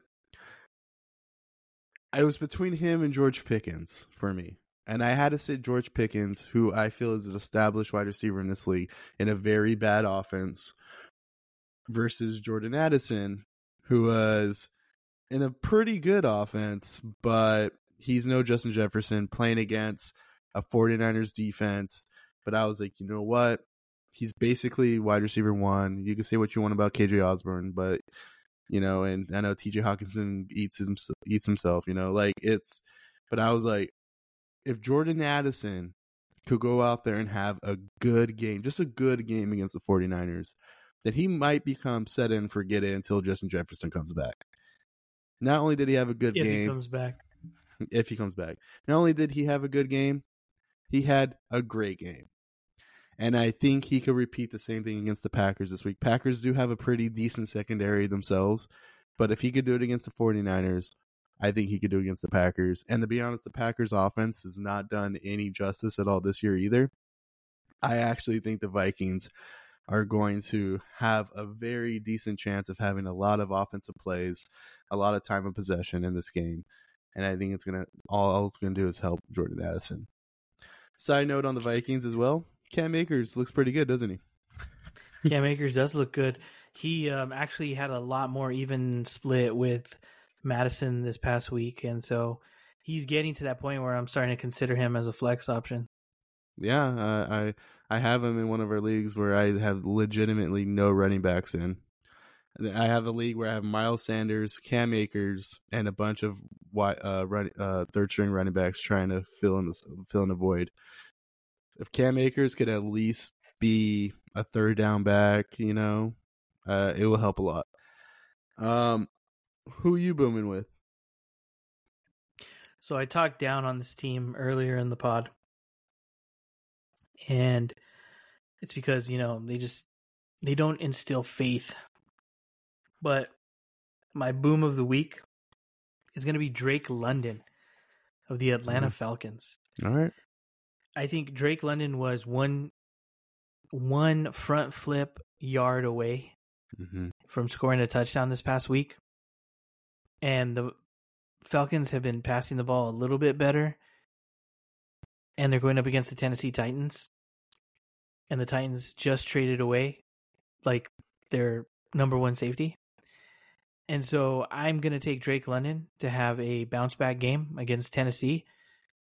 I was between him and George Pickens for me. And I had to sit George Pickens, who I feel is an established wide receiver in this league, in a very bad offense, versus Jordan Addison, who was in a pretty good offense, but he's no Justin Jefferson playing against a 49ers defense. But I was like, you know what? He's basically wide receiver one. You can say what you want about KJ Osborn, but you know, and I know TJ Hockenson eats his, eats himself, you know, like it's, but I was like, if Jordan Addison could go out there and have a good game, just a good game against the 49ers, then he might become set and forget it until Justin Jefferson comes back. Not only did he have a good If game, he comes back, if he comes back. Not only did he have a good game, he had a great game. And I think he could repeat the same thing against the Packers this week. Packers do have a pretty decent secondary themselves, but if he could do it against the 49ers, I think he could do it against the Packers. And to be honest, the Packers offense has not done any justice at all this year either. I actually think the Vikings are going to have a very decent chance of having a lot of offensive plays, a lot of time of possession in this game and I think it's gonna all it's gonna do is help Jordan Addison. Side note on the Vikings as well. Cam Akers looks pretty good, doesn't he? Cam Akers does look good. He um, actually had a lot more even split with Mattison this past week, and so he's getting to that point where I'm starting to consider him as a flex option. Yeah, uh, I I have him in one of our leagues where I have legitimately no running backs in. I have a league where I have Miles Sanders, Cam Akers, and a bunch of uh, run, uh, third string running backs trying to fill in this, fill in the void. If Cam Akers could at least be a third down back, you know, uh, it will help a lot. Um, who you booming with? So I talked down on this team earlier in the pod, and it's because you know they just they don't instill faith. But my boom of the week is going to be Drake London of the Atlanta mm. Falcons. All right. I think Drake London was one one front flip yard away mm-hmm. from scoring a touchdown this past week. And the Falcons have been passing the ball a little bit better. And they're going up against the Tennessee Titans. And the Titans just traded away like their number one safety. And so I'm going to take Drake London to have a bounce back game against Tennessee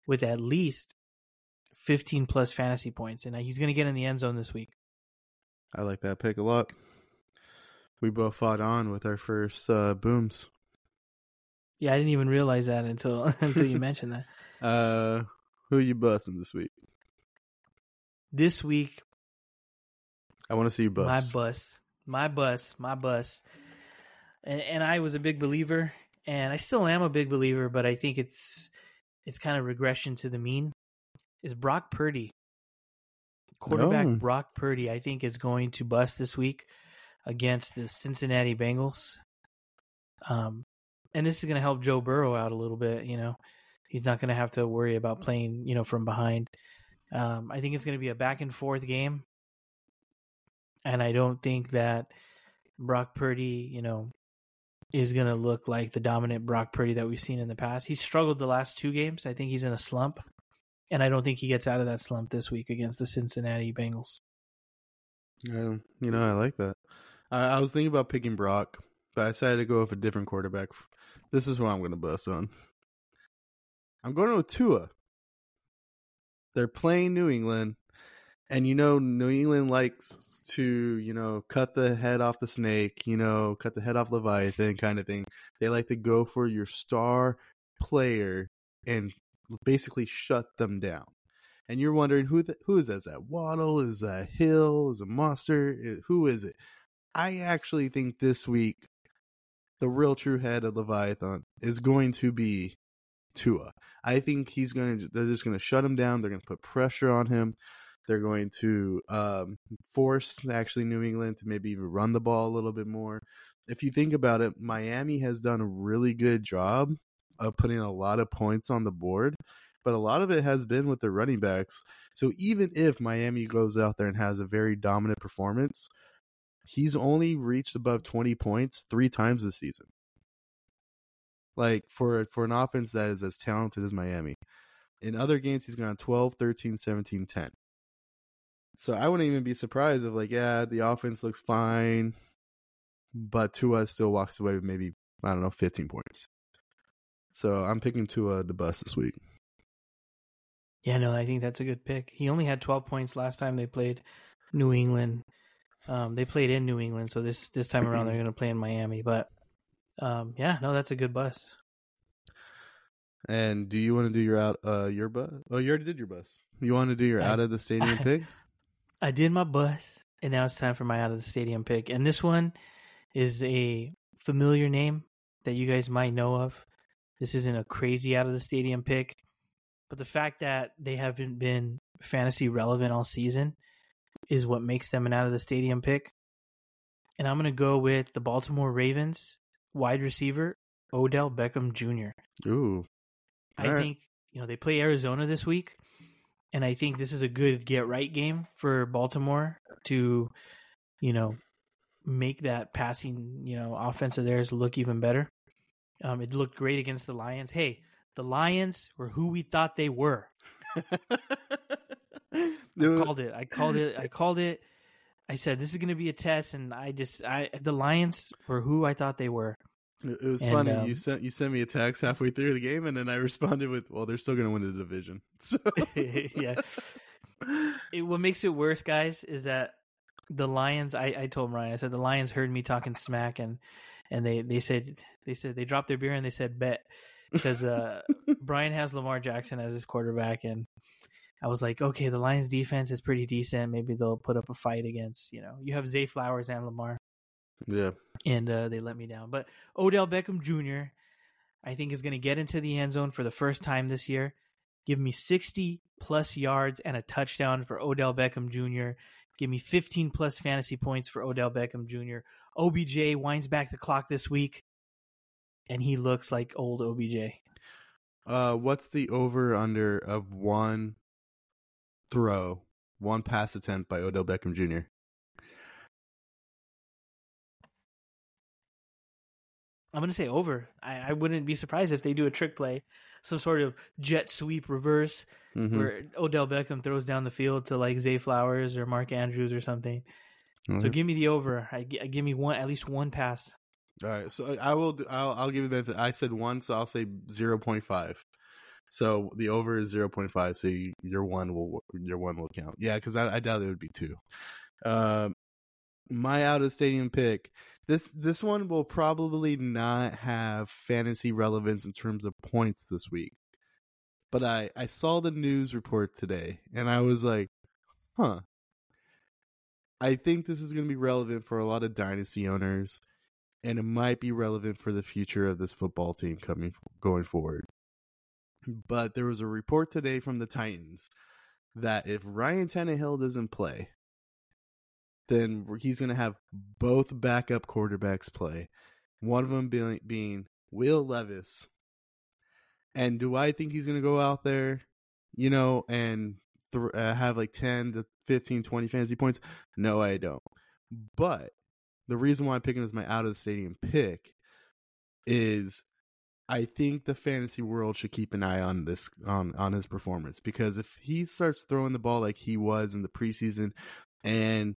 with at least 15 plus fantasy points. And he's going to get in the end zone this week. I like that pick a lot. We both fought on with our first uh, booms. Yeah, I didn't even realize that until until you mentioned that. Uh, who are you busting this week? This week, I want to see you bust. My bus, my bus, my bus. And, and I was a big believer, and I still am a big believer, but I think it's it's kind of regression to the mean. Is Brock Purdy, quarterback oh. Brock Purdy, I think is going to bust this week against the Cincinnati Bengals. Um, and this is going to help Joe Burrow out a little bit. You know, he's not going to have to worry about playing, you know, from behind. Um, I think it's going to be a back and forth game, and I don't think that Brock Purdy, you know, is going to look like the dominant Brock Purdy that we've seen in the past. He's struggled the last two games. I think he's in a slump, and I don't think he gets out of that slump this week against the Cincinnati Bengals. Yeah, you know, I like that. I, I was thinking about picking Brock, but I decided to go with a different quarterback. This is what I'm going to bust on. I'm going with Tua. They're playing New England, and you know New England likes to, you know, cut the head off the snake, you know, cut the head off Leviathan kind of thing. They like to go for your star player and basically shut them down. And you're wondering who the, who is that? Is that Waddle? Is that Hill? Is it Mostert? Who is it? I actually think this week the real true head of Leviathan is going to be Tua. I think he's going to. They're just going to shut him down. They're going to put pressure on him. They're going to um, force actually New England to maybe even run the ball a little bit more. If you think about it, Miami has done a really good job of putting a lot of points on the board, but a lot of it has been with the running backs. So even if Miami goes out there and has a very dominant performance, he's only reached above 20 points three times this season. Like for for an offense that is as talented as Miami. In other games he's gone 12, 13, 17, 10. So I wouldn't even be surprised if like yeah, the offense looks fine, but Tua still walks away with maybe I don't know 15 points. So I'm picking Tua to bust this week. Yeah, no, I think that's a good pick. He only had 12 points last time they played New England. Um, they played in New England, so this this time around they're going to play in Miami. But um, yeah, no, that's a good bus. And do you want to do your out uh your bus? Oh, you already did your bus. You want to do your out of the stadium pick? I did my bus, and now it's time for my out of the stadium pick. And this one is a familiar name that you guys might know of. This isn't a crazy out of the stadium pick, but the fact that they haven't been fantasy relevant all season is what makes them an out of the stadium pick. And I'm going to go with the Baltimore Ravens wide receiver Odell Beckham Jr. Ooh. I right. think, you know, they play Arizona this week and I think this is a good get right game for Baltimore to, you know, make that passing, you know, offense of theirs look even better. Um, it looked great against the Lions. Hey, the Lions were who we thought they were. I called it. I called it. I called it. I said this is going to be a test, and I just I the Lions were who I thought they were. It was And, funny. um, you sent you sent me a text halfway through the game, and then I responded with, "Well, they're still going to win the division." So yeah. It, what makes it worse, guys, is that the Lions. I, I told Ryan. I said the Lions heard me talking smack, and and they they said they said they dropped their beer and they said bet because uh, Brian has Lamar Jackson as his quarterback, and I was like, okay, the Lions defense is pretty decent. Maybe they'll put up a fight against you know you have Zay Flowers and Lamar, yeah, and uh, they let me down. But Odell Beckham Jr. I think is going to get into the end zone for the first time this year. Give me 60 plus yards and a touchdown for Odell Beckham Jr. Give me 15 plus fantasy points for Odell Beckham Jr. OBJ winds back the clock this week, and he looks like old OBJ. Uh, what's the over under of one throw, one pass attempt by Odell Beckham Jr.? I'm going to say over. I, I wouldn't be surprised if they do a trick play, some sort of jet sweep reverse Mhm. where Odell Beckham throws down the field to like Zay Flowers or Mark Andrews or something. So Mhm. give me the over. I, gi- give me one at least one pass. All right, so I will. do- I'll, I'll give you the benefit. I said one, so I'll say zero point five. So the over is zero point five. So you, your one will your one will count. Yeah, because I, I doubt it would be two. Um, my out of stadium pick. This this one will probably not have fantasy relevance in terms of points this week. But I I saw the news report today, and I was like, huh. I think this is going to be relevant for a lot of dynasty owners and it might be relevant for the future of this football team coming going forward. But there was a report today from the Titans that if Ryan Tannehill doesn't play, then he's going to have both backup quarterbacks play. One of them being, being Will Levis. And do I think he's going to go out there, you know, and th- uh, have like 10 to 15, 20 fantasy points? No, I don't. But the reason why I'm picking him as my out of the stadium pick is I think the fantasy world should keep an eye on this on on his performance because if he starts throwing the ball like he was in the preseason and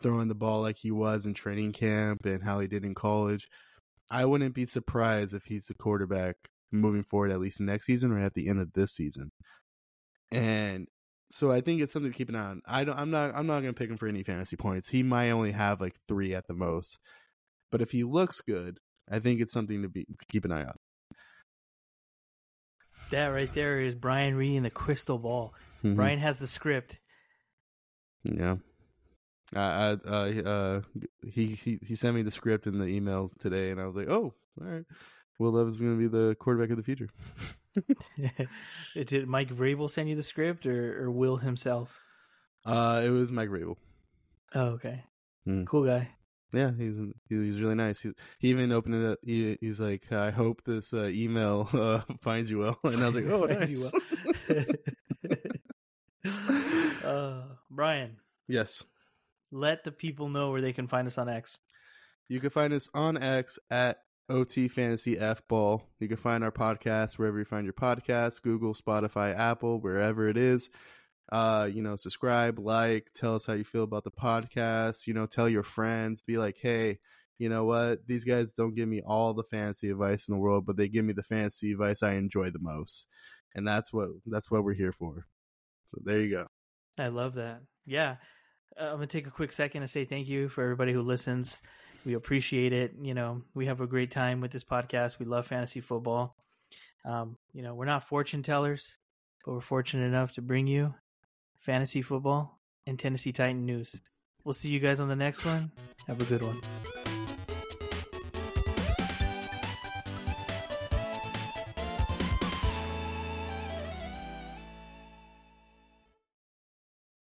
throwing the ball like he was in training camp and how he did in college, I wouldn't be surprised if he's the quarterback moving forward at least next season or at the end of this season. And so I think it's something to keep an eye on. I don't. I'm not. I'm not going to pick him for any fantasy points. He might only have like three at the most. But if he looks good, I think it's something to be to keep an eye on. That right there is Brian reading the crystal ball. Mhm. Brian has the script. Yeah. I, I, uh, uh, he, he, he sent me the script in the email today, and I was like, oh, all right. Will Levis is going to be the quarterback of the future. Did Mike Vrabel send you the script or, or Will himself? Uh, it was Mike Vrabel. Oh, okay. Hmm. Cool guy. Yeah, he's he's really nice. He, he even opened it up. He, he's like, I hope this uh, email uh, finds you well. And I was like, oh, Finds nice. you uh, Brian, yes. Let the people know where they can find us on X. You can find us on X at OT Fantasy F Ball. You can find our podcast wherever you find your podcast, Google, Spotify, Apple, wherever it is. Uh, you know, subscribe, like, tell us how you feel about the podcast. You know, tell your friends, be like, hey, you know what? These guys don't give me all the fancy advice in the world, but they give me the fancy advice I enjoy the most. And that's what that's what we're here for. So there you go. I love that. Yeah. Uh, I'm to take a quick second to say thank you for everybody who listens. We appreciate it. You know, we have a great time with this podcast. We love fantasy football. Um, you know, we're not fortune tellers, but we're fortunate enough to bring you fantasy football and Tennessee Titan news. We'll see you guys on the next one. Have a good one.